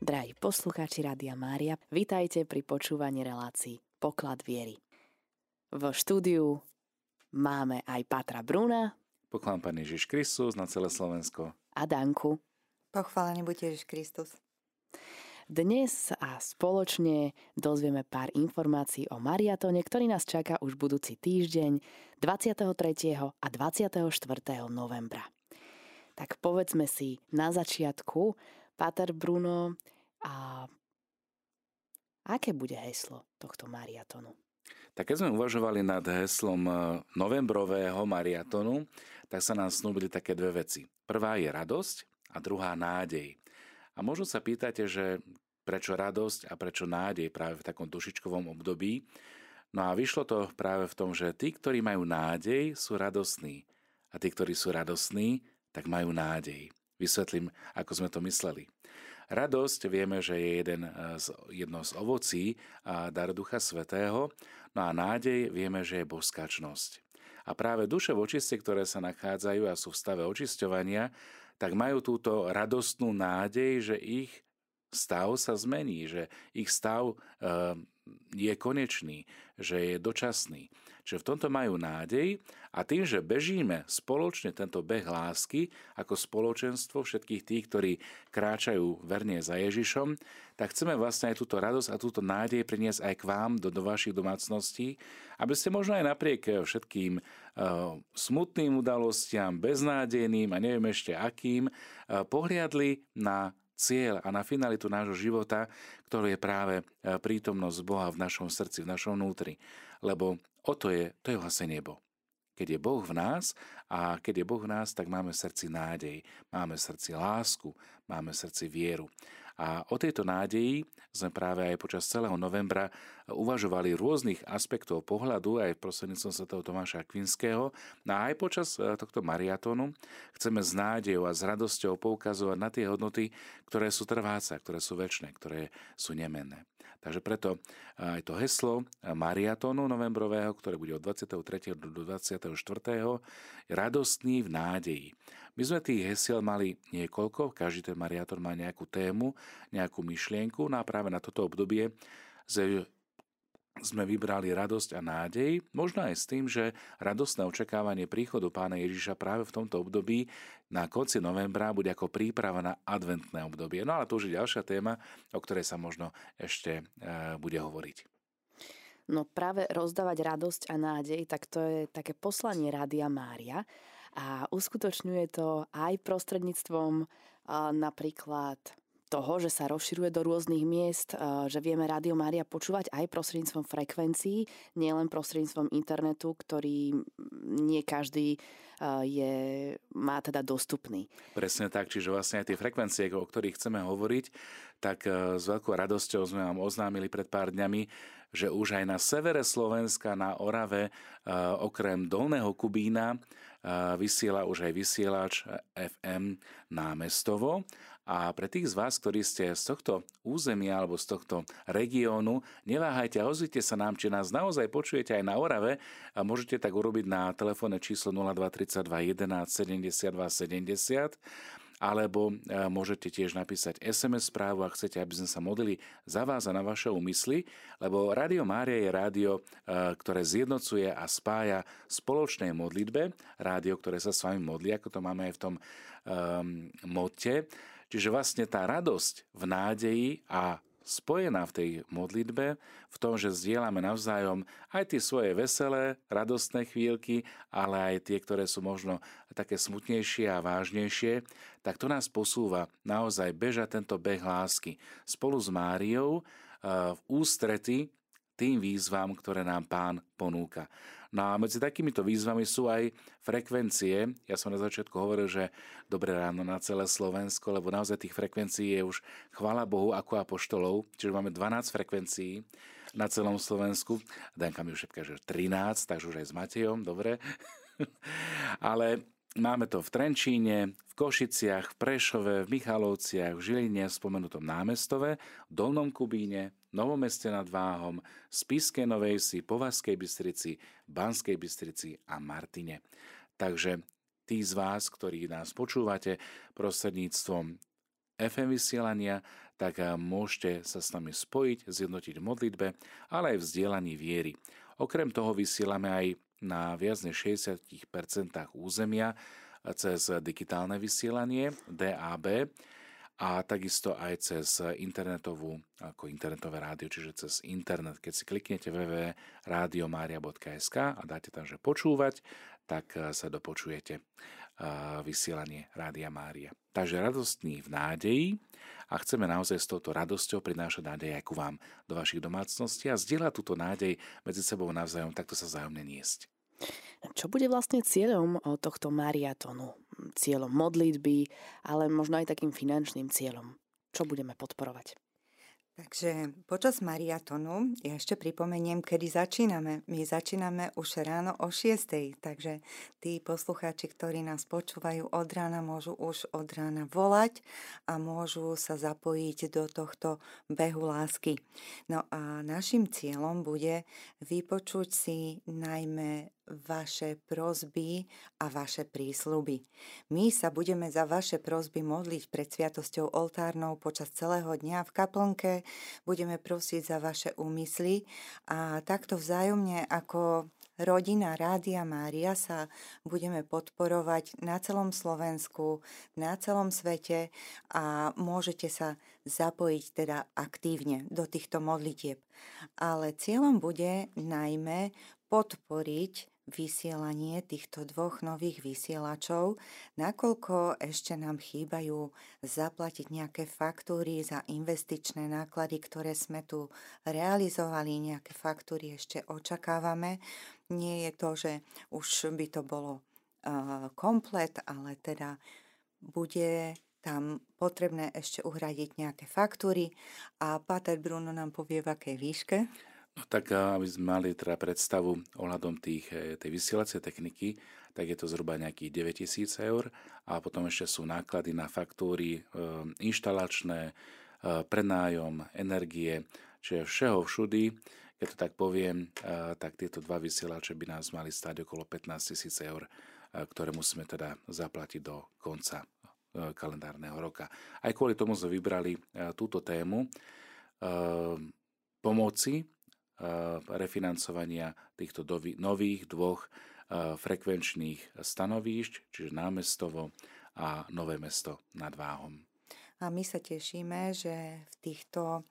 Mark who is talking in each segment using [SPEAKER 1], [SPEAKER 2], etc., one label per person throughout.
[SPEAKER 1] Drahí poslucháči Rádia Mária, vitajte pri počúvaní relácií Poklad viery. V štúdiu máme aj Patra Bruna.
[SPEAKER 2] Poklad Pán Ježiš Kristus na celé Slovensko.
[SPEAKER 1] A Danku.
[SPEAKER 3] Pochválený buď Ježiš Kristus.
[SPEAKER 1] Dnes a spoločne dozvieme pár informácií o mariatone, ktorý nás čaká už budúci týždeň 23. a 24. novembra. Tak povedzme si na začiatku, Pater Bruno, a aké bude heslo tohto mariatonu?
[SPEAKER 2] Tak keď sme uvažovali nad heslom e, novembrového mariatonu, tak sa nám snúbili také dve veci. Prvá je radosť a druhá nádej. A možno sa pýtate, že prečo radosť a prečo nádej práve v takom dušičkovom období. No a vyšlo to práve v tom, že tí, ktorí majú nádej, sú radostní. A tí, ktorí sú radostní, tak majú nádej. Vysvetlím, ako sme to mysleli. Radosť vieme, že je jeden z, jedno z ovocí a dar Ducha Svetého, no a nádej vieme, že je boskačnosť. A práve duše v očiste, ktoré sa nachádzajú a sú v stave očisťovania, tak majú túto radostnú nádej, že ich stav sa zmení, že ich stav eh, je konečný, že je dočasný. Čiže v tomto majú nádej a tým, že bežíme spoločne tento beh lásky ako spoločenstvo všetkých tých, ktorí kráčajú verne za Ježišom, tak chceme vlastne aj túto radosť a túto nádej priniesť aj k vám do, do vašich domácností, aby ste možno aj napriek všetkým uh, smutným udalostiam, beznádejným a neviem ešte akým, uh, pohliadli na cieľ a na finalitu nášho života, ktorý je práve e, prítomnosť Boha v našom srdci, v našom vnútri. Lebo o to je, to je vlastne nebo. Keď je Boh v nás a keď je Boh v nás, tak máme v srdci nádej, máme v srdci lásku, máme v srdci vieru. A o tejto nádeji sme práve aj počas celého novembra uvažovali rôznych aspektov pohľadu aj prostredníctvom Sv. Tomáša Akvinského. No a aj počas e, tohto mariatónu chceme s nádejou a s radosťou poukazovať na tie hodnoty, ktoré sú trváca, ktoré sú väčšie, ktoré sú nemenné. Takže preto aj to heslo mariatónu novembrového, ktoré bude od 23. do 24. je radostný v nádeji. My sme tých hesiel mali niekoľko, každý ten mariatón má nejakú tému, nejakú myšlienku, no a práve na toto obdobie sme vybrali radosť a nádej, možno aj s tým, že radostné očakávanie príchodu pána Ježiša práve v tomto období na konci novembra bude ako príprava na adventné obdobie. No ale to už je ďalšia téma, o ktorej sa možno ešte e, bude hovoriť.
[SPEAKER 1] No práve rozdávať radosť a nádej, tak to je také poslanie Rádia Mária a uskutočňuje to aj prostredníctvom napríklad toho, že sa rozširuje do rôznych miest, že vieme Rádio Mária počúvať aj prostredníctvom frekvencií, nielen prostredníctvom internetu, ktorý nie každý je, má teda dostupný.
[SPEAKER 2] Presne tak, čiže vlastne aj tie frekvencie, o ktorých chceme hovoriť, tak s veľkou radosťou sme vám oznámili pred pár dňami, že už aj na severe Slovenska, na Orave, okrem Dolného Kubína, vysiela už aj vysielač FM námestovo. A pre tých z vás, ktorí ste z tohto územia alebo z tohto regiónu, neváhajte a ozvite sa nám, či nás naozaj počujete aj na Orave a môžete tak urobiť na telefónne číslo 0232 11 72 70 alebo e, môžete tiež napísať SMS správu, ak chcete, aby sme sa modlili za vás a na vaše úmysly, lebo Rádio Mária je rádio, e, ktoré zjednocuje a spája spoločnej modlitbe, rádio, ktoré sa s vami modlí, ako to máme aj v tom um, motte. Čiže vlastne tá radosť v nádeji a spojená v tej modlitbe, v tom, že zdieľame navzájom aj tie svoje veselé, radostné chvíľky, ale aj tie, ktoré sú možno také smutnejšie a vážnejšie, tak to nás posúva naozaj bežať tento beh lásky spolu s Máriou eh, v ústrety tým výzvam, ktoré nám pán ponúka. No a medzi takýmito výzvami sú aj frekvencie. Ja som na začiatku hovoril, že dobré ráno na celé Slovensko, lebo naozaj tých frekvencií je už, chvála Bohu, ako apoštolov. Čiže máme 12 frekvencií na celom Slovensku. Danka mi už šepka, že 13, takže už aj s Matejom, dobre. Ale Máme to v Trenčíne, v Košiciach, v Prešove, v Michalovciach, v Žiline, v spomenutom námestove, v Dolnom Kubíne, Novomeste nad Váhom, Spiskej Novej Si, Povazskej Bystrici, Banskej Bystrici a Martine. Takže tí z vás, ktorí nás počúvate prostredníctvom FM vysielania, tak môžete sa s nami spojiť, zjednotiť v modlitbe, ale aj v vzdielaní viery. Okrem toho vysielame aj na viac než 60% územia cez digitálne vysielanie DAB a takisto aj cez internetovú, ako internetové rádio, čiže cez internet. Keď si kliknete www.radiomaria.sk a dáte tam, že počúvať, tak sa dopočujete vysielanie Rádia Mária. Takže radostný v nádeji a chceme naozaj s touto radosťou prinášať nádej aj ku vám do vašich domácností a zdieľať túto nádej medzi sebou navzájom, takto sa zájomne niesť.
[SPEAKER 1] Čo bude vlastne cieľom tohto mariatonu? Cieľom modlitby, ale možno aj takým finančným cieľom? Čo budeme podporovať?
[SPEAKER 3] Takže počas mariatonu, ja ešte pripomeniem, kedy začíname. My začíname už ráno o 6. Takže tí poslucháči, ktorí nás počúvajú od rána, môžu už od rána volať a môžu sa zapojiť do tohto behu lásky. No a našim cieľom bude vypočuť si najmä vaše prozby a vaše prísľuby. My sa budeme za vaše prozby modliť pred sviatosťou oltárnou počas celého dňa v kaplnke, budeme prosiť za vaše úmysly a takto vzájomne ako rodina Rádia Mária sa budeme podporovať na celom Slovensku, na celom svete a môžete sa zapojiť teda aktívne do týchto modlitieb. Ale cieľom bude najmä podporiť vysielanie týchto dvoch nových vysielačov, nakoľko ešte nám chýbajú zaplatiť nejaké faktúry za investičné náklady, ktoré sme tu realizovali, nejaké faktúry ešte očakávame. Nie je to, že už by to bolo uh, komplet, ale teda bude tam potrebné ešte uhradiť nejaké faktúry a Pater Bruno nám povie, v akej výške.
[SPEAKER 2] No tak aby sme mali teda predstavu ohľadom tých, e, tej vysielacej techniky, tak je to zhruba nejakých 9000 eur a potom ešte sú náklady na faktúry e, inštalačné, e, prenájom, energie, čiže všeho všudy. Keď to tak poviem, tak tieto dva vysielače by nás mali stať okolo 15 tisíc eur, ktoré musíme teda zaplatiť do konca kalendárneho roka. Aj kvôli tomu sme vybrali túto tému pomoci Eh, refinancovania týchto nových dvoch eh, frekvenčných stanovíšť, čiže námestovo a Nové mesto nad Váhom.
[SPEAKER 3] A my sa tešíme, že v týchto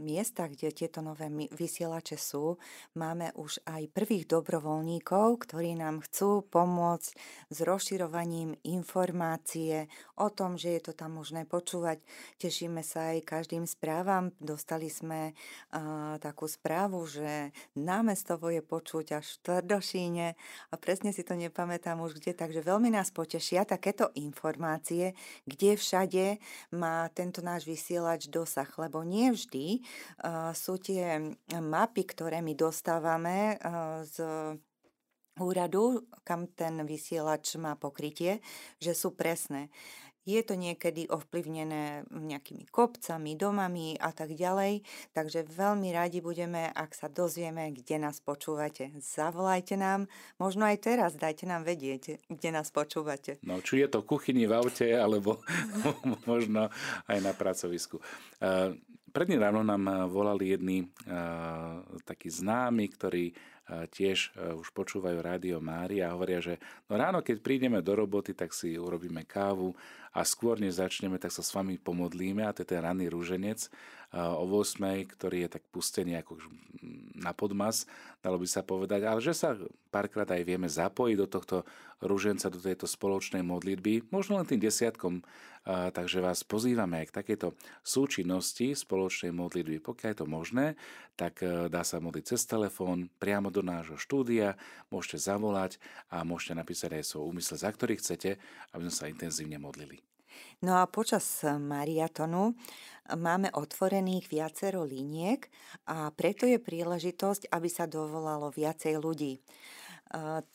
[SPEAKER 3] miestach, kde tieto nové vysielače sú, máme už aj prvých dobrovoľníkov, ktorí nám chcú pomôcť s rozširovaním informácie o tom, že je to tam možné počúvať. Tešíme sa aj každým správam. Dostali sme uh, takú správu, že námestovo je počuť až v Tvrdošíne a presne si to nepamätám už kde, takže veľmi nás potešia takéto informácie, kde všade má tento náš vysielač dosah, lebo nie vždy vždy sú tie mapy, ktoré my dostávame z úradu, kam ten vysielač má pokrytie, že sú presné. Je to niekedy ovplyvnené nejakými kopcami, domami a tak ďalej, takže veľmi radi budeme, ak sa dozvieme, kde nás počúvate. Zavolajte nám, možno aj teraz dajte nám vedieť, kde nás počúvate.
[SPEAKER 2] No, či je to v kuchyni, v aute, alebo možno aj na pracovisku. Prednedávno nám volali jedni takí známi, ktorí tiež už počúvajú Rádio Mári a hovoria, že no ráno, keď prídeme do roboty, tak si urobíme kávu a skôr než začneme, tak sa s vami pomodlíme. A to je ten ranný rúženec o 8, ktorý je tak pustený ako na podmas, dalo by sa povedať, ale že sa párkrát aj vieme zapojiť do tohto rúženca, do tejto spoločnej modlitby, možno len tým desiatkom, takže vás pozývame aj k takejto súčinnosti spoločnej modlitby. Pokiaľ je to možné, tak e, dá sa modliť cez telefón, priamo do nášho štúdia, môžete zavolať a môžete napísať aj svoj úmysel, za ktorý chcete, aby sme sa intenzívne modlili.
[SPEAKER 3] No a počas mariatonu máme otvorených viacero liniek a preto je príležitosť, aby sa dovolalo viacej ľudí.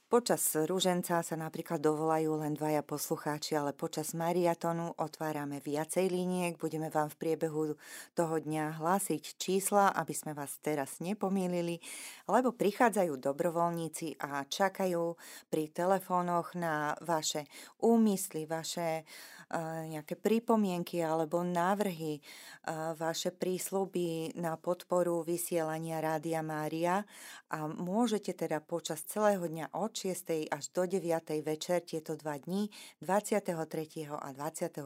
[SPEAKER 3] Počas rúženca sa napríklad dovolajú len dvaja poslucháči, ale počas mariatonu otvárame viacej liniek. Budeme vám v priebehu toho dňa hlásiť čísla, aby sme vás teraz nepomýlili, lebo prichádzajú dobrovoľníci a čakajú pri telefónoch na vaše úmysly, vaše nejaké pripomienky alebo návrhy, vaše prísľuby na podporu vysielania Rádia Mária a môžete teda počas celého dňa od 6. až do 9. večer tieto dva dní 23. a 24.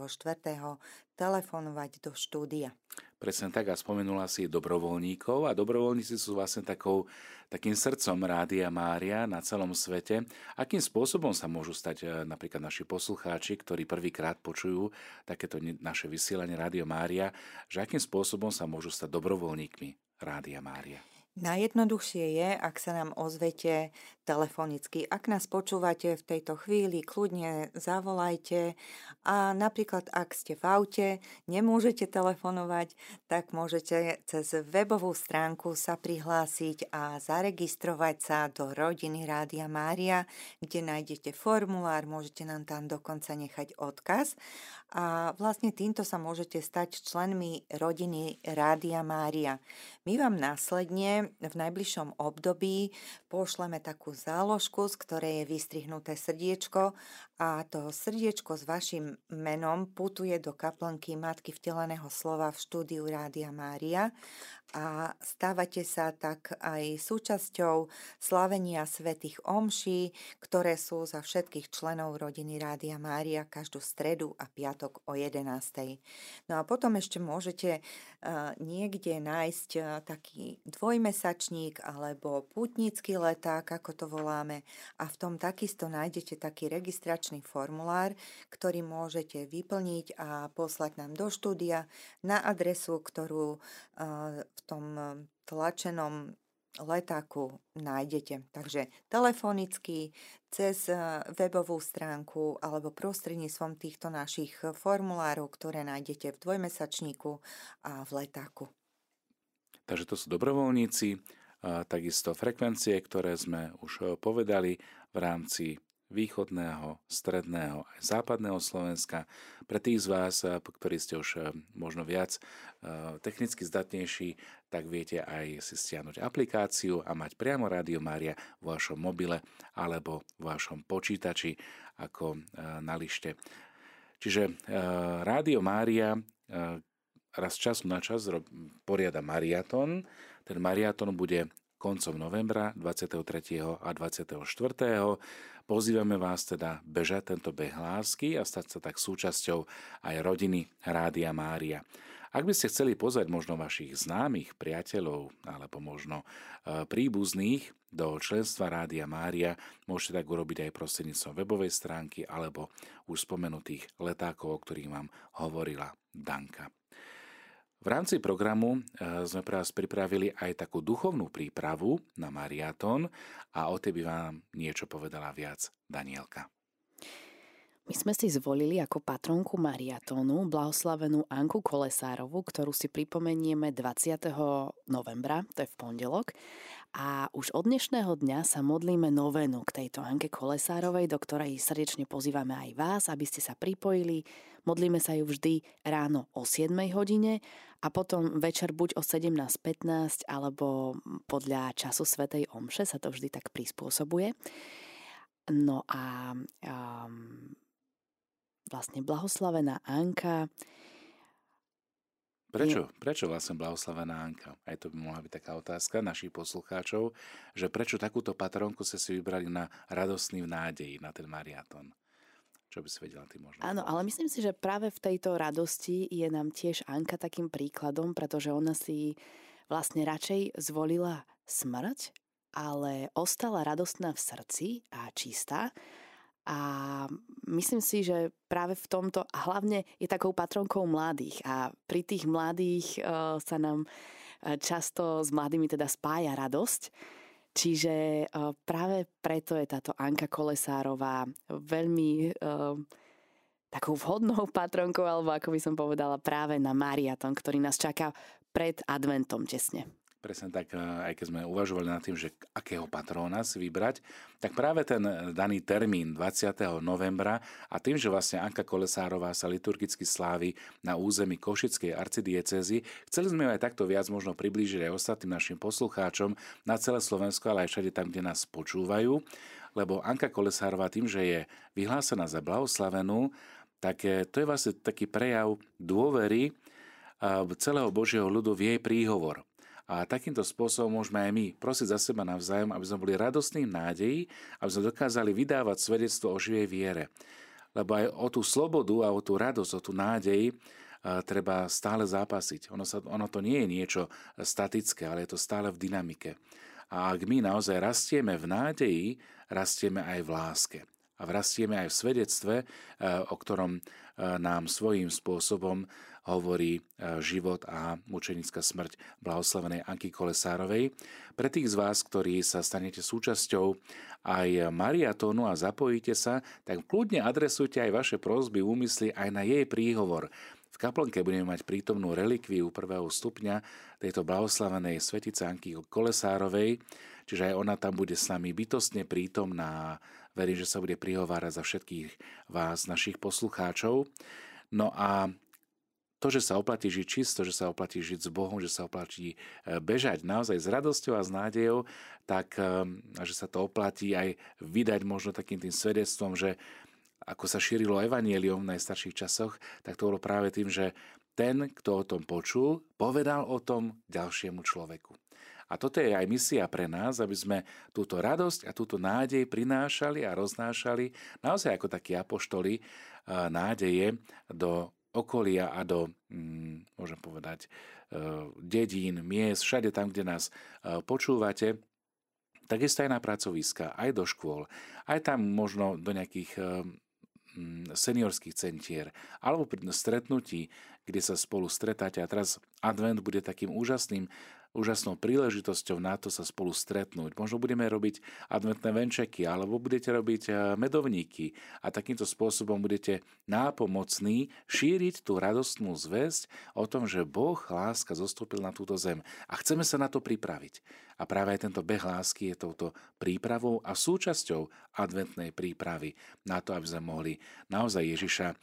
[SPEAKER 3] telefonovať do štúdia.
[SPEAKER 2] Presne tak a spomenula si dobrovoľníkov a dobrovoľníci sú vlastne takou, takým srdcom Rádia Mária na celom svete. Akým spôsobom sa môžu stať e, napríklad naši poslucháči, ktorí prvýkrát počujú takéto naše vysielanie Rádio Mária, že akým spôsobom sa môžu stať dobrovoľníkmi Rádia Mária?
[SPEAKER 3] Najjednoduchšie je, ak sa nám ozvete telefonicky. Ak nás počúvate v tejto chvíli, kľudne zavolajte a napríklad ak ste v aute, nemôžete telefonovať, tak môžete cez webovú stránku sa prihlásiť a zaregistrovať sa do rodiny Rádia Mária, kde nájdete formulár, môžete nám tam dokonca nechať odkaz a vlastne týmto sa môžete stať členmi rodiny Rádia Mária. My vám následne v najbližšom období pošleme takú záložku, z ktorej je vystrihnuté srdiečko a to srdiečko s vašim menom putuje do kaplnky Matky vteleného slova v štúdiu Rádia Mária a stávate sa tak aj súčasťou slavenia svätých omší, ktoré sú za všetkých členov rodiny Rádia Mária každú stredu a piatok o 11. No a potom ešte môžete uh, niekde nájsť uh, taký dvojmesačník alebo putnícky leták, ako to voláme, a v tom takisto nájdete taký registračný formulár, ktorý môžete vyplniť a poslať nám do štúdia na adresu, ktorú v tom eh, tlačenom letáku nájdete. Takže telefonicky, cez eh, webovú stránku alebo prostredníctvom týchto našich formulárov, ktoré nájdete v dvojmesačníku a v letáku.
[SPEAKER 2] Takže to sú dobrovoľníci, takisto frekvencie, ktoré sme už eh, povedali v rámci východného, stredného aj západného Slovenska. Pre tých z vás, eh, ktorí ste už eh, možno viac eh, technicky zdatnejší, tak viete aj si stiahnuť aplikáciu a mať priamo Rádio Mária v vašom mobile alebo v vašom počítači ako na lište. Čiže Rádio Mária raz času na čas poriada mariaton. Ten mariaton bude koncom novembra 23. a 24. Pozývame vás teda bežať tento beh lásky a stať sa tak súčasťou aj rodiny Rádia Mária. Ak by ste chceli pozvať možno vašich známych, priateľov alebo možno e, príbuzných do členstva Rádia Mária, môžete tak urobiť aj prostredníctvom webovej stránky alebo už spomenutých letákov, o ktorých vám hovorila Danka. V rámci programu e, sme pre vás pripravili aj takú duchovnú prípravu na mariatón a o tej by vám niečo povedala viac Danielka.
[SPEAKER 1] My sme si zvolili ako patronku mariatónu blahoslavenú Anku Kolesárovu, ktorú si pripomenieme 20. novembra, to je v pondelok. A už od dnešného dňa sa modlíme novenu k tejto Anke Kolesárovej, do ktorej srdečne pozývame aj vás, aby ste sa pripojili. Modlíme sa ju vždy ráno o 7 hodine a potom večer buď o 17.15 alebo podľa času Svetej Omše sa to vždy tak prispôsobuje. No a um, vlastne blahoslavená Anka
[SPEAKER 2] Prečo? Prečo vlastne blahoslavená Anka? Aj to by mohla byť taká otázka našich poslucháčov, že prečo takúto patronku ste si vybrali na radostný v nádeji, na ten mariaton? Čo by si vedela ty možno?
[SPEAKER 1] Áno, ale myslím si, že práve v tejto radosti je nám tiež Anka takým príkladom, pretože ona si vlastne radšej zvolila smrť, ale ostala radostná v srdci a čistá. A myslím si, že práve v tomto, a hlavne je takou patronkou mladých a pri tých mladých uh, sa nám uh, často s mladými teda spája radosť. Čiže uh, práve preto je táto Anka Kolesárová veľmi uh, takou vhodnou patronkou, alebo ako by som povedala, práve na Mariaton, ktorý nás čaká pred adventom tesne.
[SPEAKER 2] Presne tak, aj keď sme uvažovali nad tým, že akého patróna si vybrať, tak práve ten daný termín 20. novembra a tým, že vlastne Anka Kolesárová sa liturgicky slávi na území Košickej arcidiecezy, chceli sme aj takto viac možno priblížiť aj ostatným našim poslucháčom na celé Slovensko, ale aj všade tam, kde nás počúvajú, lebo Anka Kolesárová tým, že je vyhlásená za blahoslavenú, tak to je vlastne taký prejav dôvery celého Božieho ľudu v jej príhovor. A takýmto spôsobom môžeme aj my prosiť za seba navzájom, aby sme boli radostní v aby sme dokázali vydávať svedectvo o živej viere. Lebo aj o tú slobodu a o tú radosť, o tú nádej treba stále zápasiť. Ono, sa, ono to nie je niečo statické, ale je to stále v dynamike. A ak my naozaj rastieme v nádeji, rastieme aj v láske. A rastieme aj v svedectve, o ktorom nám svojím spôsobom hovorí e, život a mučenická smrť blahoslavenej Anky Kolesárovej. Pre tých z vás, ktorí sa stanete súčasťou aj mariatónu a zapojíte sa, tak kľudne adresujte aj vaše prosby, úmysly aj na jej príhovor. V kaplnke budeme mať prítomnú relikviu prvého stupňa tejto blahoslavenej svetice Anky Kolesárovej, čiže aj ona tam bude s nami bytostne prítomná. Verím, že sa bude prihovárať za všetkých vás, našich poslucháčov. No a to, že sa oplatí žiť čisto, že sa oplatí žiť s Bohom, že sa oplatí e, bežať naozaj s radosťou a s nádejou, tak e, že sa to oplatí aj vydať možno takým tým svedectvom, že ako sa šírilo evanielium v najstarších časoch, tak to bolo práve tým, že ten, kto o tom počul, povedal o tom ďalšiemu človeku. A toto je aj misia pre nás, aby sme túto radosť a túto nádej prinášali a roznášali naozaj ako takí apoštoli nádeje do okolia a do, mm, môžem povedať, e, dedín, miest, všade tam, kde nás e, počúvate, takisto aj na pracoviska, aj do škôl, aj tam možno do nejakých e, mm, seniorských centier, alebo pri stretnutí, kde sa spolu stretáte. A teraz advent bude takým úžasným úžasnou príležitosťou na to sa spolu stretnúť. Možno budeme robiť adventné venčeky, alebo budete robiť eh, medovníky a takýmto spôsobom budete nápomocní šíriť tú radostnú zväzť o tom, že Boh láska zostúpil na túto zem. A chceme sa na to pripraviť. A práve aj tento beh lásky je touto prípravou a súčasťou adventnej prípravy na to, aby sme mohli naozaj Ježiša eh,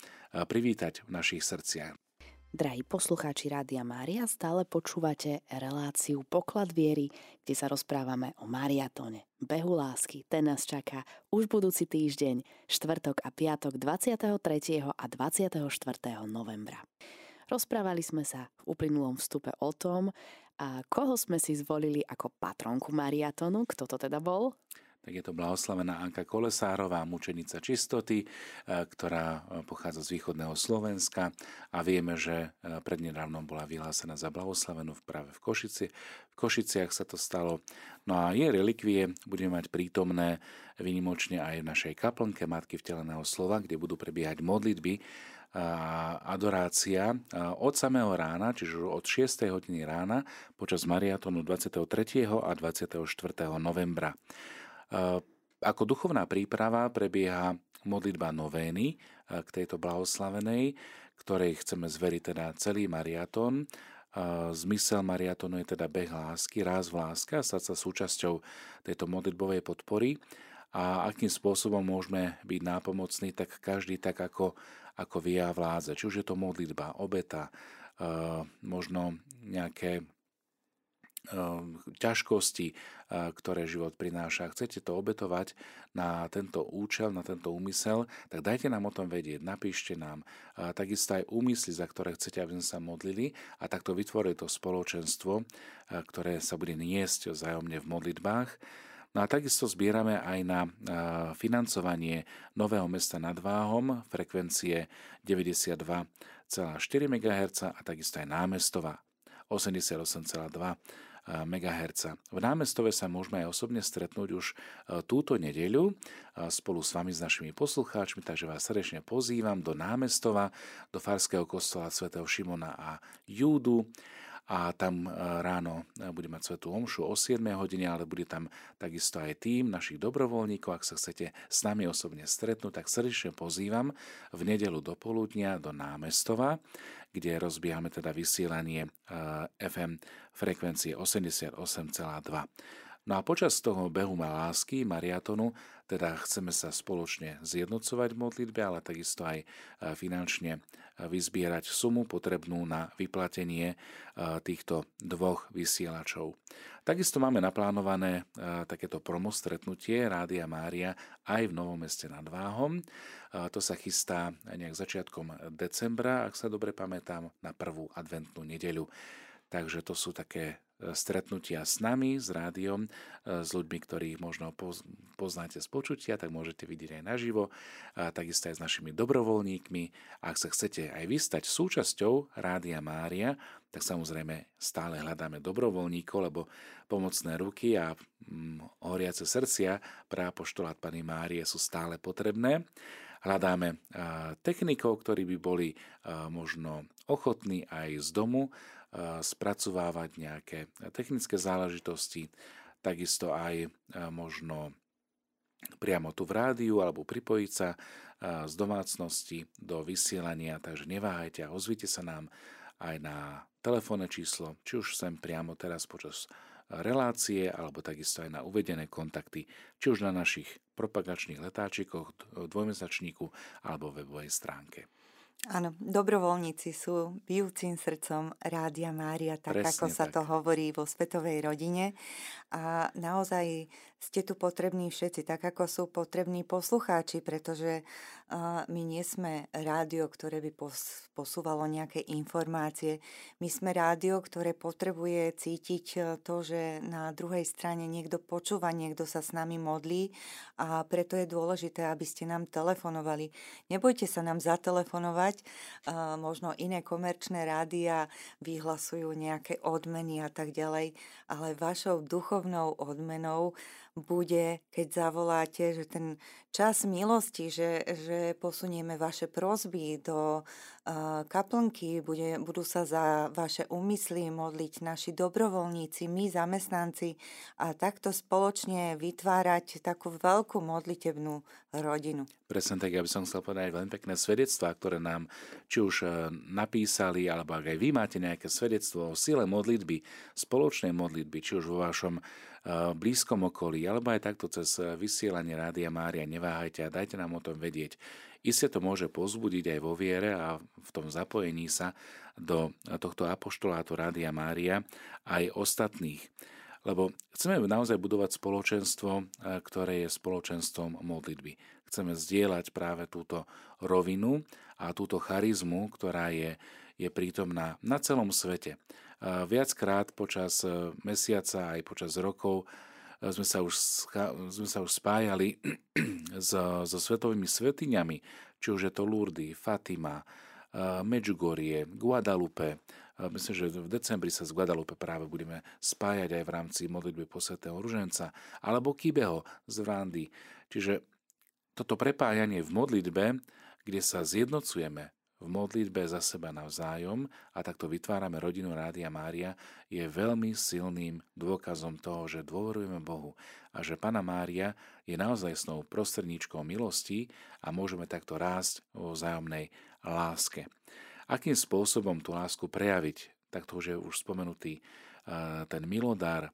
[SPEAKER 2] privítať v našich srdciach.
[SPEAKER 1] Drahí poslucháči Rádia Mária, stále počúvate reláciu Poklad viery, kde sa rozprávame o mariatone, behu lásky. Ten nás čaká už budúci týždeň, štvrtok a piatok 23. a 24. novembra. Rozprávali sme sa v uplynulom vstupe o tom, a koho sme si zvolili ako patronku mariatonu, kto to teda bol?
[SPEAKER 2] Tak je to blahoslavená Anka Kolesárová, mučenica čistoty, e, ktorá e, pochádza z východného Slovenska a vieme, že e, prednedávnom bola vyhlásená za blahoslavenú práve v Košici. V Košiciach sa to stalo. No a jej relikvie budeme mať prítomné vynimočne aj v našej kaplnke Matky vteleného slova, kde budú prebiehať modlitby adorácia od samého rána, čiže od 6. hodiny rána počas mariatonu 23. a 24. novembra. Ako duchovná príprava prebieha modlitba novény k tejto blahoslavenej, ktorej chceme zveriť teda celý mariatón. Zmysel mariatonu je teda beh lásky, raz v láske a stať sa súčasťou tejto modlitbovej podpory. A akým spôsobom môžeme byť nápomocní, tak každý tak, ako, ako vie a vládze. Či už je to modlitba, obeta, možno nejaké Ehm, ťažkosti, ktoré život prináša, chcete to obetovať na tento účel, na tento úmysel, tak dajte nám o tom vedieť, napíšte nám takisto aj úmysly, za ktoré chcete, aby sme sa modlili a takto vytvorili to spoločenstvo, ktoré sa bude niesť vzájomne v modlitbách. No a takisto zbierame aj na financovanie nového mesta nad Váhom, frekvencie 92,4 MHz a takisto aj námestova 88,2 MHz. V námestove sa môžeme aj osobne stretnúť už e, túto nedeľu e, spolu s vami, s našimi poslucháčmi, takže vás srdečne pozývam do námestova, do Farského kostola svätého Šimona a Júdu a tam ráno bude mať svetú omšu o 7 hodine, ale bude tam takisto aj tým našich dobrovoľníkov. Ak sa chcete s nami osobne stretnúť, tak srdečne pozývam v nedelu do poludnia do námestova, kde rozbiehame teda vysielanie FM frekvencie 88,2. No a počas toho behu lásky, mariatonu, teda chceme sa spoločne zjednocovať v modlitbe, ale takisto aj e, finančne e, vyzbierať sumu potrebnú na vyplatenie e, týchto dvoch vysielačov. Takisto máme naplánované takéto promo stretnutie Rádia Mária aj v Novom meste nad Váhom. To sa chystá nejak začiatkom decembra, ak sa dobre pamätám, na prvú adventnú nedeľu. Takže to sú také e, stretnutia s nami, s rádiom, e, s ľuďmi, ktorých možno poznáte z počutia, tak môžete vidieť aj naživo, a takisto aj s našimi dobrovoľníkmi. Ak sa chcete aj vystať súčasťou Rádia Mária, tak samozrejme stále hľadáme dobrovoľníkov, lebo pomocné ruky a mm, horiace srdcia pre apoštolát Pany Márie sú stále potrebné. Hľadáme technikov, ktorí by boli možno ochotní aj z domu spracovávať nejaké technické záležitosti, takisto aj možno priamo tu v rádiu alebo pripojiť sa z domácnosti do vysielania, takže neváhajte a ozvite sa nám aj na telefónne číslo, či už sem priamo teraz počas relácie, alebo takisto aj na uvedené kontakty, či už na našich propagačných letáčikoch, dvojmesačníku alebo webovej stránke.
[SPEAKER 3] Áno, dobrovoľníci sú bijúcim srdcom Rádia Mária, tak Presne ako sa tak. to hovorí vo svetovej rodine. A naozaj ste tu potrební všetci, tak ako sú potrební poslucháči, pretože my nie sme rádio, ktoré by pos- posúvalo nejaké informácie. My sme rádio, ktoré potrebuje cítiť to, že na druhej strane niekto počúva, niekto sa s nami modlí a preto je dôležité, aby ste nám telefonovali. Nebojte sa nám zatelefonovať, uh, možno iné komerčné rádia vyhlasujú nejaké odmeny a tak ďalej, ale vašou duchovnou odmenou bude, keď zavoláte, že ten čas milosti, že, že posunieme vaše prozby do uh, kaplnky, bude, budú sa za vaše úmysly modliť naši dobrovoľníci, my zamestnanci a takto spoločne vytvárať takú veľkú modlitebnú rodinu.
[SPEAKER 2] Presne tak, ja by som chcel povedať veľmi pekné svedectvá, ktoré nám či už e, napísali, alebo ak aj vy máte nejaké svedectvo o sile modlitby, spoločnej modlitby, či už vo vašom blízkom okolí, alebo aj takto cez vysielanie Rádia Mária, neváhajte a dajte nám o tom vedieť. Isté to môže pozbudiť aj vo viere a v tom zapojení sa do tohto apoštolátu Rádia Mária aj ostatných. Lebo chceme naozaj budovať spoločenstvo, ktoré je spoločenstvom modlitby. Chceme zdieľať práve túto rovinu a túto charizmu, ktorá je, je prítomná na celom svete. Viackrát počas e, mesiaca aj počas rokov e, sme sa už, sme sa už spájali so, so svetovými svetiňami, či už je to Lourdes, Fatima, e, Medjugorje, Guadalupe. Myslím, že v decembri sa z Guadalupe práve budeme spájať aj v rámci modlitby posvetného ruženca, alebo Kibeho z Vrandy. Čiže toto prepájanie v modlitbe, kde sa zjednocujeme v modlitbe za seba navzájom a takto vytvárame rodinu Rádia Mária, je veľmi silným dôkazom toho, že dôverujeme Bohu a že Pana Mária je naozaj snou prostredníčkou milosti a môžeme takto rásť vo vzájomnej láske. Akým spôsobom tú lásku prejaviť? Tak to už je už spomenutý ten milodár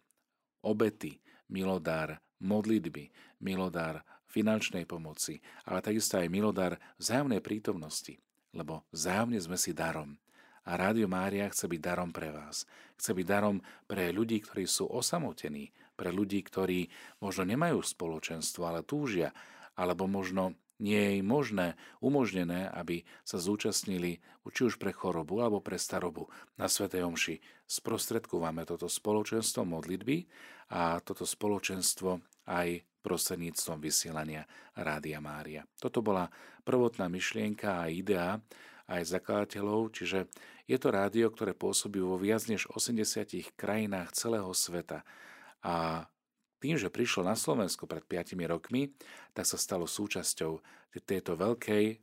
[SPEAKER 2] obety, milodár modlitby, milodár finančnej pomoci, ale takisto aj milodár vzájomnej prítomnosti lebo vzájomne sme si darom. A Rádio Mária chce byť darom pre vás. Chce byť darom pre ľudí, ktorí sú osamotení, pre ľudí, ktorí možno nemajú spoločenstvo, ale túžia, alebo možno nie je možné, umožnené, aby sa zúčastnili či už pre chorobu alebo pre starobu na Svetej Omši. Sprostredkúvame toto spoločenstvo modlitby a toto spoločenstvo aj prostredníctvom vysielania Rádia Mária. Toto bola prvotná myšlienka a idea aj zakladateľov, čiže je to rádio, ktoré pôsobí vo viac než 80 krajinách celého sveta. A tým, že prišlo na Slovensko pred 5 rokmi, tak sa stalo súčasťou tejto veľkej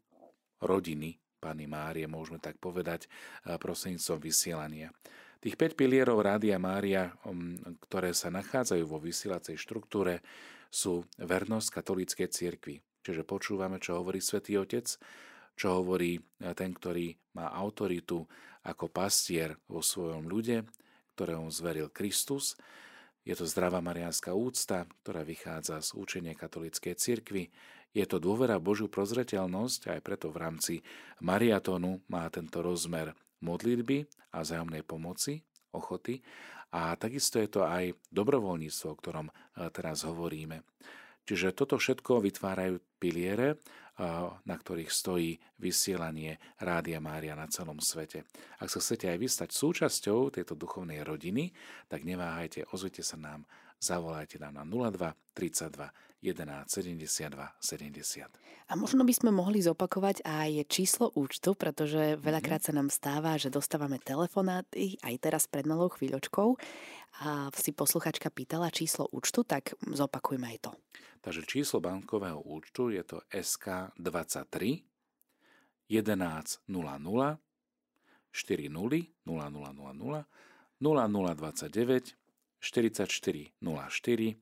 [SPEAKER 2] rodiny Pany Márie, môžeme tak povedať, prostredníctvom vysielania. Tých 5 pilierov Rádia Mária, um, ktoré sa nachádzajú vo vysielacej štruktúre, sú vernosť katolíckej cirkvi. Čiže počúvame, čo hovorí svätý Otec, čo hovorí ten, ktorý má autoritu ako pastier vo svojom ľude, ktorého zveril Kristus. Je to zdravá mariánska úcta, ktorá vychádza z učenia katolíckej cirkvi. Je to dôvera Božiu prozreteľnosť, aj preto v rámci mariatónu má tento rozmer modlitby a vzájomnej pomoci, ochoty. A takisto je to aj dobrovoľníctvo, o ktorom e, teraz hovoríme. Čiže toto všetko vytvárajú piliere, e, na ktorých stojí vysielanie Rádia Mária na celom svete. Ak sa chcete aj vystať súčasťou tejto duchovnej rodiny, tak neváhajte, ozvite sa nám, zavolajte nám na 02 32 11 72 70.
[SPEAKER 1] A možno by sme mohli zopakovať aj číslo účtu, pretože veľakrát sa nám stáva, že dostávame telefonáty aj teraz pred malou chvíľočkou a si posluchačka pýtala číslo účtu, tak zopakujme aj to.
[SPEAKER 2] Takže číslo bankového účtu je to SK 23 11 00 40 00 0000 0029 44 04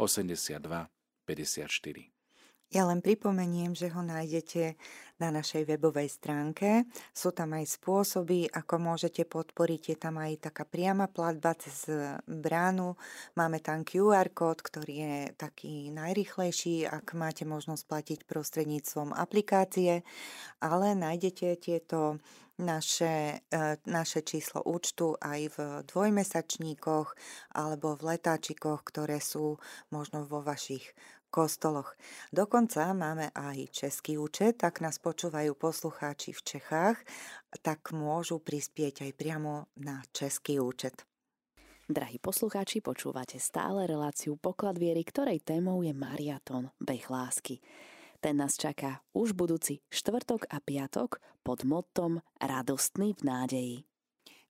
[SPEAKER 2] 82 54.
[SPEAKER 3] Ja len pripomeniem, že ho nájdete na našej webovej stránke. Sú tam aj spôsoby, ako môžete podporiť. Je tam aj taká priama platba cez bránu. Máme tam QR kód, ktorý je taký najrychlejší, ak máte možnosť platiť prostredníctvom aplikácie. Ale nájdete tieto naše, e, naše číslo účtu aj v dvojmesačníkoch alebo v letáčikoch, ktoré sú možno vo vašich kostoloch. Dokonca máme aj český účet, tak nás počúvajú poslucháči v Čechách, tak môžu prispieť aj priamo na český účet.
[SPEAKER 1] Drahí poslucháči, počúvate stále reláciu Poklad viery, ktorej témou je Mariaton Beh lásky. Ten nás čaká už budúci štvrtok a piatok pod motom Radostný v nádeji.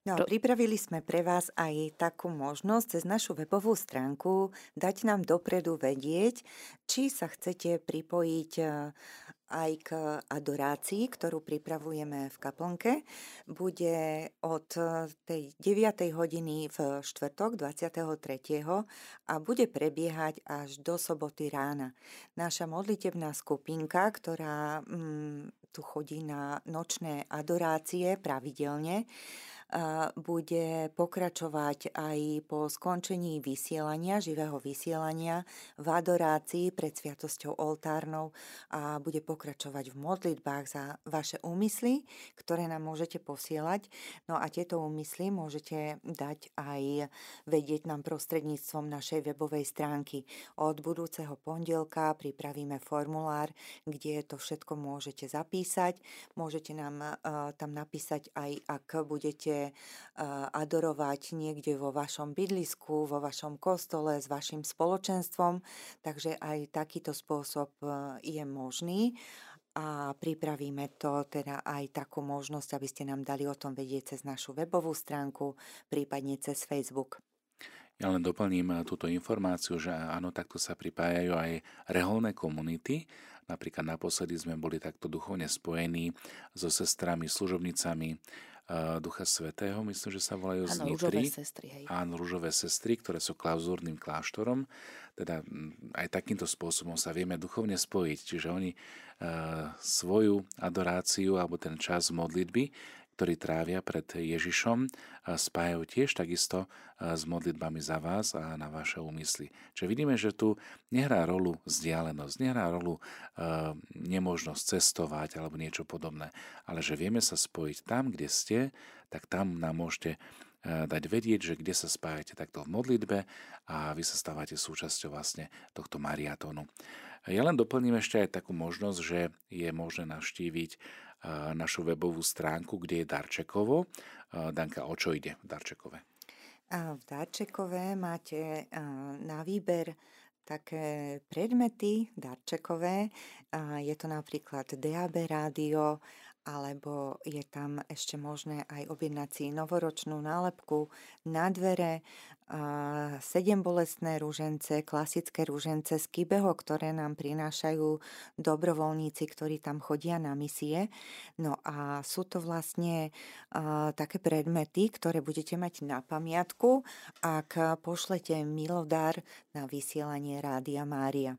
[SPEAKER 3] No, pripravili sme pre vás aj takú možnosť cez našu webovú stránku dať nám dopredu vedieť, či sa chcete pripojiť e, aj k adorácii, ktorú pripravujeme v kaplnke. Bude od e, tej 9. hodiny v štvrtok 23. a bude prebiehať až do soboty rána. Naša modlitebná skupinka, ktorá mm, tu chodí na nočné adorácie pravidelne, bude pokračovať aj po skončení vysielania, živého vysielania v adorácii pred Sviatosťou oltárnou a bude pokračovať v modlitbách za vaše úmysly, ktoré nám môžete posielať. No a tieto úmysly môžete dať aj vedieť nám prostredníctvom našej webovej stránky. Od budúceho pondelka pripravíme formulár, kde to všetko môžete zapísať. Môžete nám uh, tam napísať aj, ak budete adorovať niekde vo vašom bydlisku, vo vašom kostole, s vašim spoločenstvom. Takže aj takýto spôsob e, je možný a pripravíme to teda aj takú možnosť, aby ste nám dali o tom vedieť cez našu webovú stránku, prípadne cez Facebook.
[SPEAKER 2] Ja len doplním e, túto informáciu, že áno, takto sa pripájajú aj reholné komunity. Napríklad naposledy sme boli takto duchovne spojení so sestrami, služobnicami Ducha Svetého, myslím, že sa volajú
[SPEAKER 1] z Nitry. sestry, hej.
[SPEAKER 2] Áno, rúžové sestry, ktoré sú klauzúrnym kláštorom. Teda aj takýmto spôsobom sa vieme duchovne spojiť. Čiže oni svoju adoráciu alebo ten čas modlitby ktorí trávia pred Ježišom, spájajú tiež takisto s modlitbami za vás a na vaše úmysly. Čiže vidíme, že tu nehrá rolu vzdialenosť, nehrá rolu nemožnosť cestovať alebo niečo podobné, ale že vieme sa spojiť tam, kde ste, tak tam nám môžete dať vedieť, že kde sa spájate takto v modlitbe a vy sa stávate súčasťou vlastne tohto mariatónu. Ja len doplním ešte aj takú možnosť, že je možné navštíviť našu webovú stránku, kde je Darčekovo. Danka, o čo ide v Darčekove?
[SPEAKER 3] V Darčekove máte na výber také predmety darčekové. Je to napríklad DAB rádio alebo je tam ešte možné aj objednať si novoročnú nálepku na dvere, sedem bolestné rúžence, klasické rúžence z Kybeho, ktoré nám prinášajú dobrovoľníci, ktorí tam chodia na misie. No a sú to vlastne také predmety, ktoré budete mať na pamiatku, ak pošlete milodár na vysielanie Rádia Mária.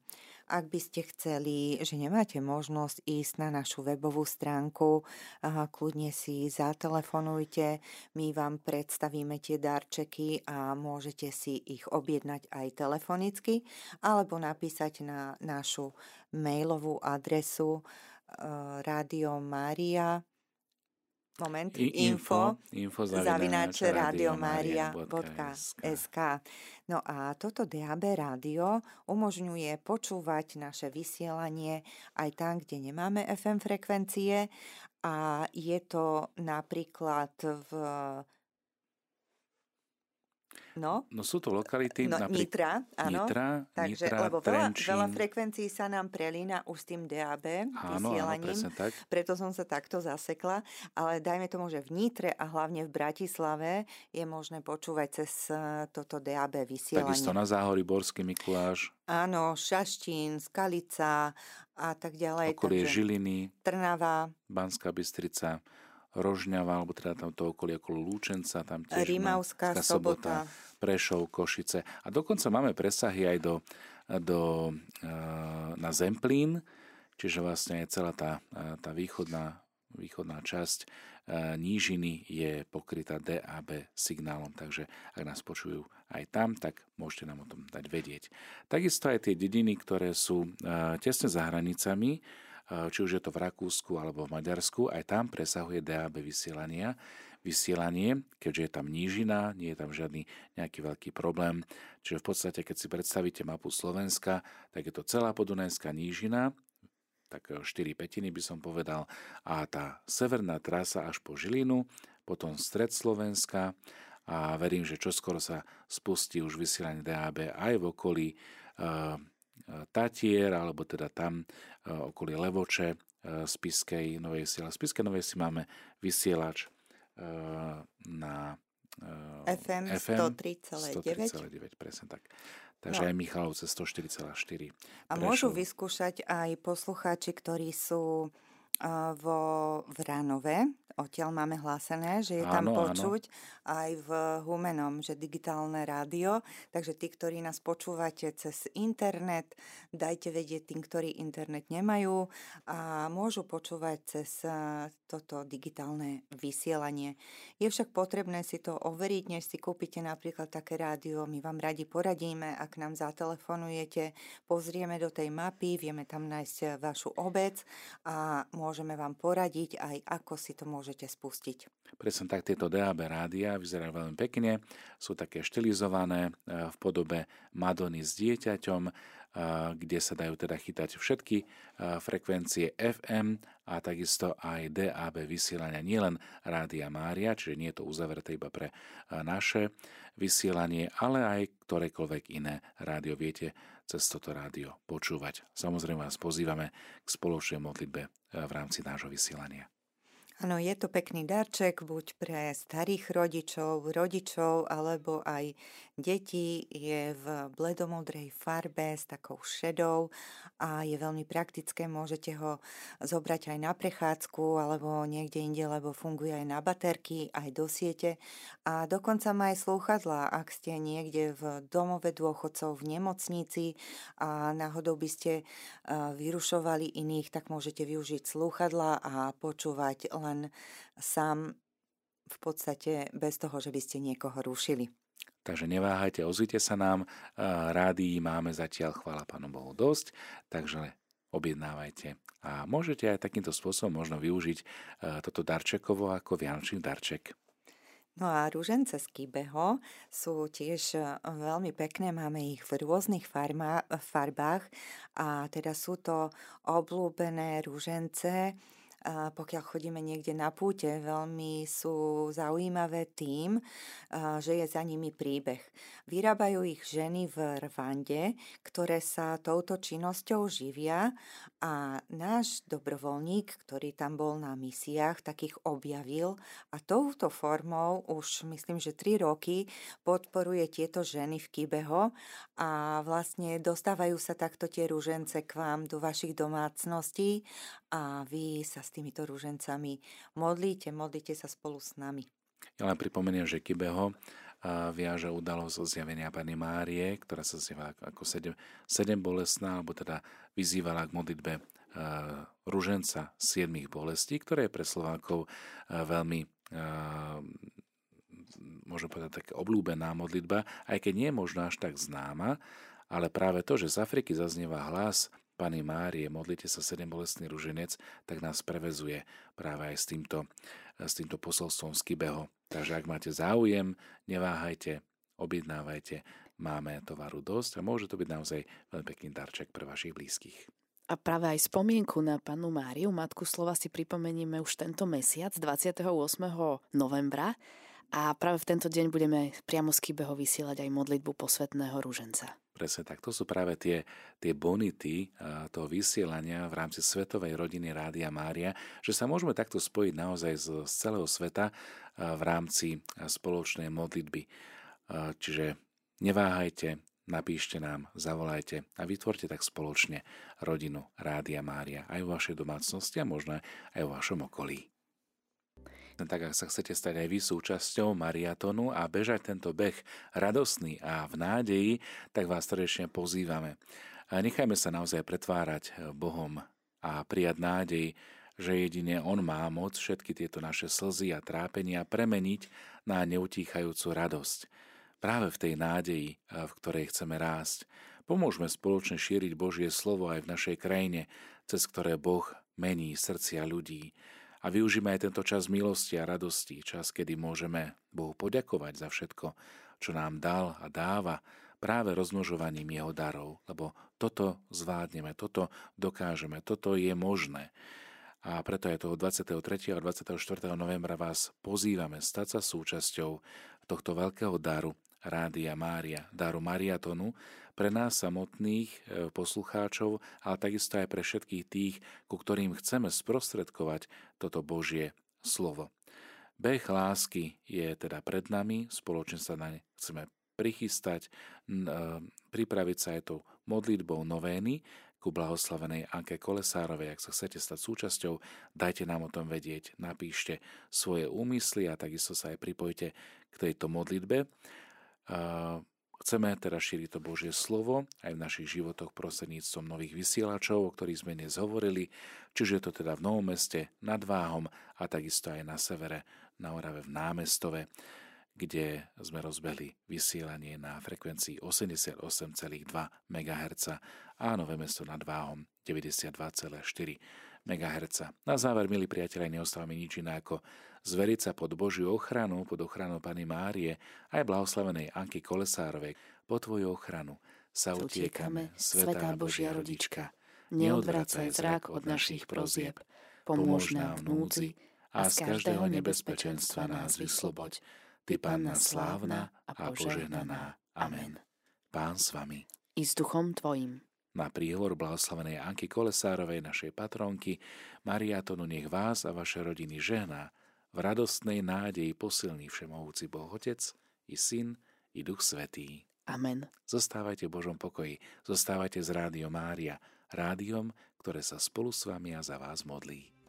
[SPEAKER 3] Ak by ste chceli, že nemáte možnosť ísť na našu webovú stránku, kľudne si zatelefonujte, my vám predstavíme tie darčeky a môžete si ich objednať aj telefonicky alebo napísať na našu mailovú adresu uh, Radio Maria moment, info, info zavináč radiomaria.sk. No a toto DAB rádio umožňuje počúvať naše vysielanie aj tam, kde nemáme FM frekvencie. A je to napríklad v
[SPEAKER 2] No, no sú to lokality
[SPEAKER 3] no,
[SPEAKER 2] napríklad...
[SPEAKER 3] Nitra, áno.
[SPEAKER 2] Nitra,
[SPEAKER 3] Takže,
[SPEAKER 2] Nitra,
[SPEAKER 3] lebo veľa, veľa frekvencií sa nám prelína už s tým DAB áno, vysielaním. Áno, tak. Preto som sa takto zasekla. Ale dajme tomu, že v Nitre a hlavne v Bratislave je možné počúvať cez e, toto DAB vysielanie.
[SPEAKER 2] Takisto na Záhory, Borský Mikuláš.
[SPEAKER 3] Áno, Šaštín, Skalica a tak ďalej.
[SPEAKER 2] Okolie takže Žiliny.
[SPEAKER 3] Trnava.
[SPEAKER 2] Banská Bystrica. Rožňava, alebo teda tam to okolie okolo Lúčenca, tam tiež
[SPEAKER 3] Rímavská sobota,
[SPEAKER 2] sobota, Prešov, Košice. A dokonca máme presahy aj do, do, e, na Zemplín, čiže vlastne celá tá, e, tá východná, východná časť e, nížiny je pokrytá DAB signálom, takže ak nás počujú aj tam, tak môžete nám o tom dať vedieť. Takisto aj tie dediny, ktoré sú tesne za hranicami, či už je to v Rakúsku alebo v Maďarsku, aj tam presahuje DAB vysielania, vysielanie, keďže je tam nížina, nie je tam žiadny nejaký veľký problém. Čiže v podstate, keď si predstavíte mapu Slovenska, tak je to celá podunajská nížina, tak 4 petiny by som povedal, a tá severná trasa až po Žilinu, potom stred Slovenska a verím, že čoskoro sa spustí už vysielanie DAB aj v okolí Tatier, alebo teda tam okolie Levoče, Spiskej Novej Si. Ale Spiskej Novej Si máme vysielač na
[SPEAKER 3] FM, FM 103,9.
[SPEAKER 2] 103,9, presne tak. Takže no. aj Michalovce 104,4.
[SPEAKER 3] A môžu vyskúšať aj poslucháči, ktorí sú vo Vránove, odtiaľ máme hlásené, že je áno, tam počuť áno. aj v Humenom, že digitálne rádio. Takže tí, ktorí nás počúvate cez internet, dajte vedieť tým, ktorí internet nemajú a môžu počúvať cez toto digitálne vysielanie. Je však potrebné si to overiť, než si kúpite napríklad také rádio. My vám radi poradíme, ak nám zatelefonujete, pozrieme do tej mapy, vieme tam nájsť vašu obec a môžeme môžeme vám poradiť aj ako si to môžete spustiť.
[SPEAKER 2] Presne tak, tieto DAB rádia vyzerajú veľmi pekne, sú také štilizované e, v podobe Madony s dieťaťom, e, kde sa dajú teda chytať všetky e, frekvencie FM a takisto aj DAB vysielania, nielen Rádia Mária, čiže nie je to uzavreté iba pre naše vysielanie, ale aj ktorékoľvek iné rádio viete cez toto rádio počúvať. Samozrejme vás pozývame k spoločnej modlitbe v rámci nášho vysielania.
[SPEAKER 3] Áno, je to pekný darček buď pre starých rodičov, rodičov alebo aj detí. Je v bledomodrej farbe s takou šedou a je veľmi praktické. Môžete ho zobrať aj na prechádzku alebo niekde inde, lebo funguje aj na baterky, aj do siete. A dokonca má aj slúchadlá, ak ste niekde v domove dôchodcov, v nemocnici a náhodou by ste vyrušovali iných, tak môžete využiť slúchadlá a počúvať len len sám v podstate bez toho, že by ste niekoho rušili.
[SPEAKER 2] Takže neváhajte, ozvite sa nám. Rádií máme zatiaľ, chvála Pánu Bohu, dosť, takže objednávajte. A môžete aj takýmto spôsobom možno využiť toto darčekovo ako vianočný darček.
[SPEAKER 3] No a rúžence z Kybeho sú tiež e, veľmi pekné, máme ich v rôznych farma, farbách a teda sú to oblúbené rúžence pokiaľ chodíme niekde na púte, veľmi sú zaujímavé tým, že je za nimi príbeh. Vyrábajú ich ženy v Rwande, ktoré sa touto činnosťou živia a náš dobrovoľník, ktorý tam bol na misiách, takých objavil a touto formou už myslím, že 3 roky podporuje tieto ženy v Kibeho a vlastne dostávajú sa takto tie rúžence k vám do vašich domácností a vy sa s týmito rúžencami modlíte, modlíte sa spolu s nami.
[SPEAKER 2] Ja len pripomeniem, že Kibeho viaže udalosť zjavenia Pani Márie, ktorá sa zjavila ako sedem, sedem bolestná, alebo teda vyzývala k modlitbe ruženca siedmých bolestí, ktoré je pre Slovákov veľmi môžem povedať, tak oblúbená modlitba, aj keď nie je možno až tak známa, ale práve to, že z Afriky zaznieva hlas Pani Márie, modlite sa sedem bolestný ruženec, tak nás prevezuje práve aj s týmto, s týmto posolstvom z Kybeho. Takže ak máte záujem, neváhajte, objednávajte, máme tovaru dosť a môže to byť naozaj veľmi pekný darček pre vašich blízkych.
[SPEAKER 1] A práve aj spomienku na panu Máriu, Matku Slova, si pripomenieme už tento mesiac, 28. novembra. A práve v tento deň budeme priamo z Kybeho vysielať aj modlitbu posvetného rúženca.
[SPEAKER 2] Presne tak, to sú práve tie, tie bonity toho vysielania v rámci Svetovej rodiny Rádia Mária, že sa môžeme takto spojiť naozaj z, z celého sveta v rámci spoločnej modlitby. Čiže neváhajte, napíšte nám, zavolajte a vytvorte tak spoločne rodinu Rádia Mária aj v vašej domácnosti a možno aj v vašom okolí. Tak ak sa chcete stať aj vy súčasťou mariatonu a bežať tento beh radosný a v nádeji, tak vás srdečne pozývame. A nechajme sa naozaj pretvárať Bohom a prijať nádej, že jedine On má moc všetky tieto naše slzy a trápenia premeniť na neutíchajúcu radosť práve v tej nádeji, v ktorej chceme rásť. Pomôžme spoločne šíriť Božie slovo aj v našej krajine, cez ktoré Boh mení srdcia ľudí. A využíme aj tento čas milosti a radosti, čas, kedy môžeme Bohu poďakovať za všetko, čo nám dal a dáva, práve rozmnožovaním Jeho darov, lebo toto zvládneme, toto dokážeme, toto je možné. A preto aj toho 23. a 24. novembra vás pozývame stať sa súčasťou tohto veľkého daru Rádia Mária, daru Mariatonu, pre nás samotných e, poslucháčov, ale takisto aj pre všetkých tých, ku ktorým chceme sprostredkovať toto Božie slovo. Beh lásky je teda pred nami, spoločne sa na ne chceme prichystať, e, pripraviť sa aj tou modlitbou novény ku blahoslavenej Anke Kolesárovej. Ak sa chcete stať súčasťou, dajte nám o tom vedieť, napíšte svoje úmysly a takisto sa aj pripojte k tejto modlitbe. Chceme teda šíriť to Božie slovo aj v našich životoch prostredníctvom nových vysielačov, o ktorých sme dnes hovorili, čiže je to teda v Novom meste nad Váhom a takisto aj na severe, na Orave v Námestove, kde sme rozbehli vysielanie na frekvencii 88,2 MHz a Nové mesto nad Váhom 92,4 MHz. Na záver, milí priatelia, neostávame nič iné ako zveriť sa pod Božiu ochranu, pod ochranu Pany Márie, aj blahoslavenej Anky Kolesárovej. Po Tvoju ochranu sa utiekame, Svetá Božia rodička. Neodvracaj zrak od našich prozieb. Pomôž nám v núdzi a z každého nebezpečenstva nás vysloboď. Ty, Panna slávna a požehnaná. Amen. Pán s vami.
[SPEAKER 1] I s duchom Tvojim.
[SPEAKER 2] Na príhovor blahoslavenej Anky Kolesárovej, našej patronky, Mariatonu nech vás a vaše rodiny žehná, v radostnej nádeji posilný Všemohúci Boh Otec, i Syn, i Duch Svetý.
[SPEAKER 1] Amen.
[SPEAKER 2] Zostávajte v Božom pokoji, zostávajte z Rádio Mária, rádiom, ktoré sa spolu s vami a za vás modlí.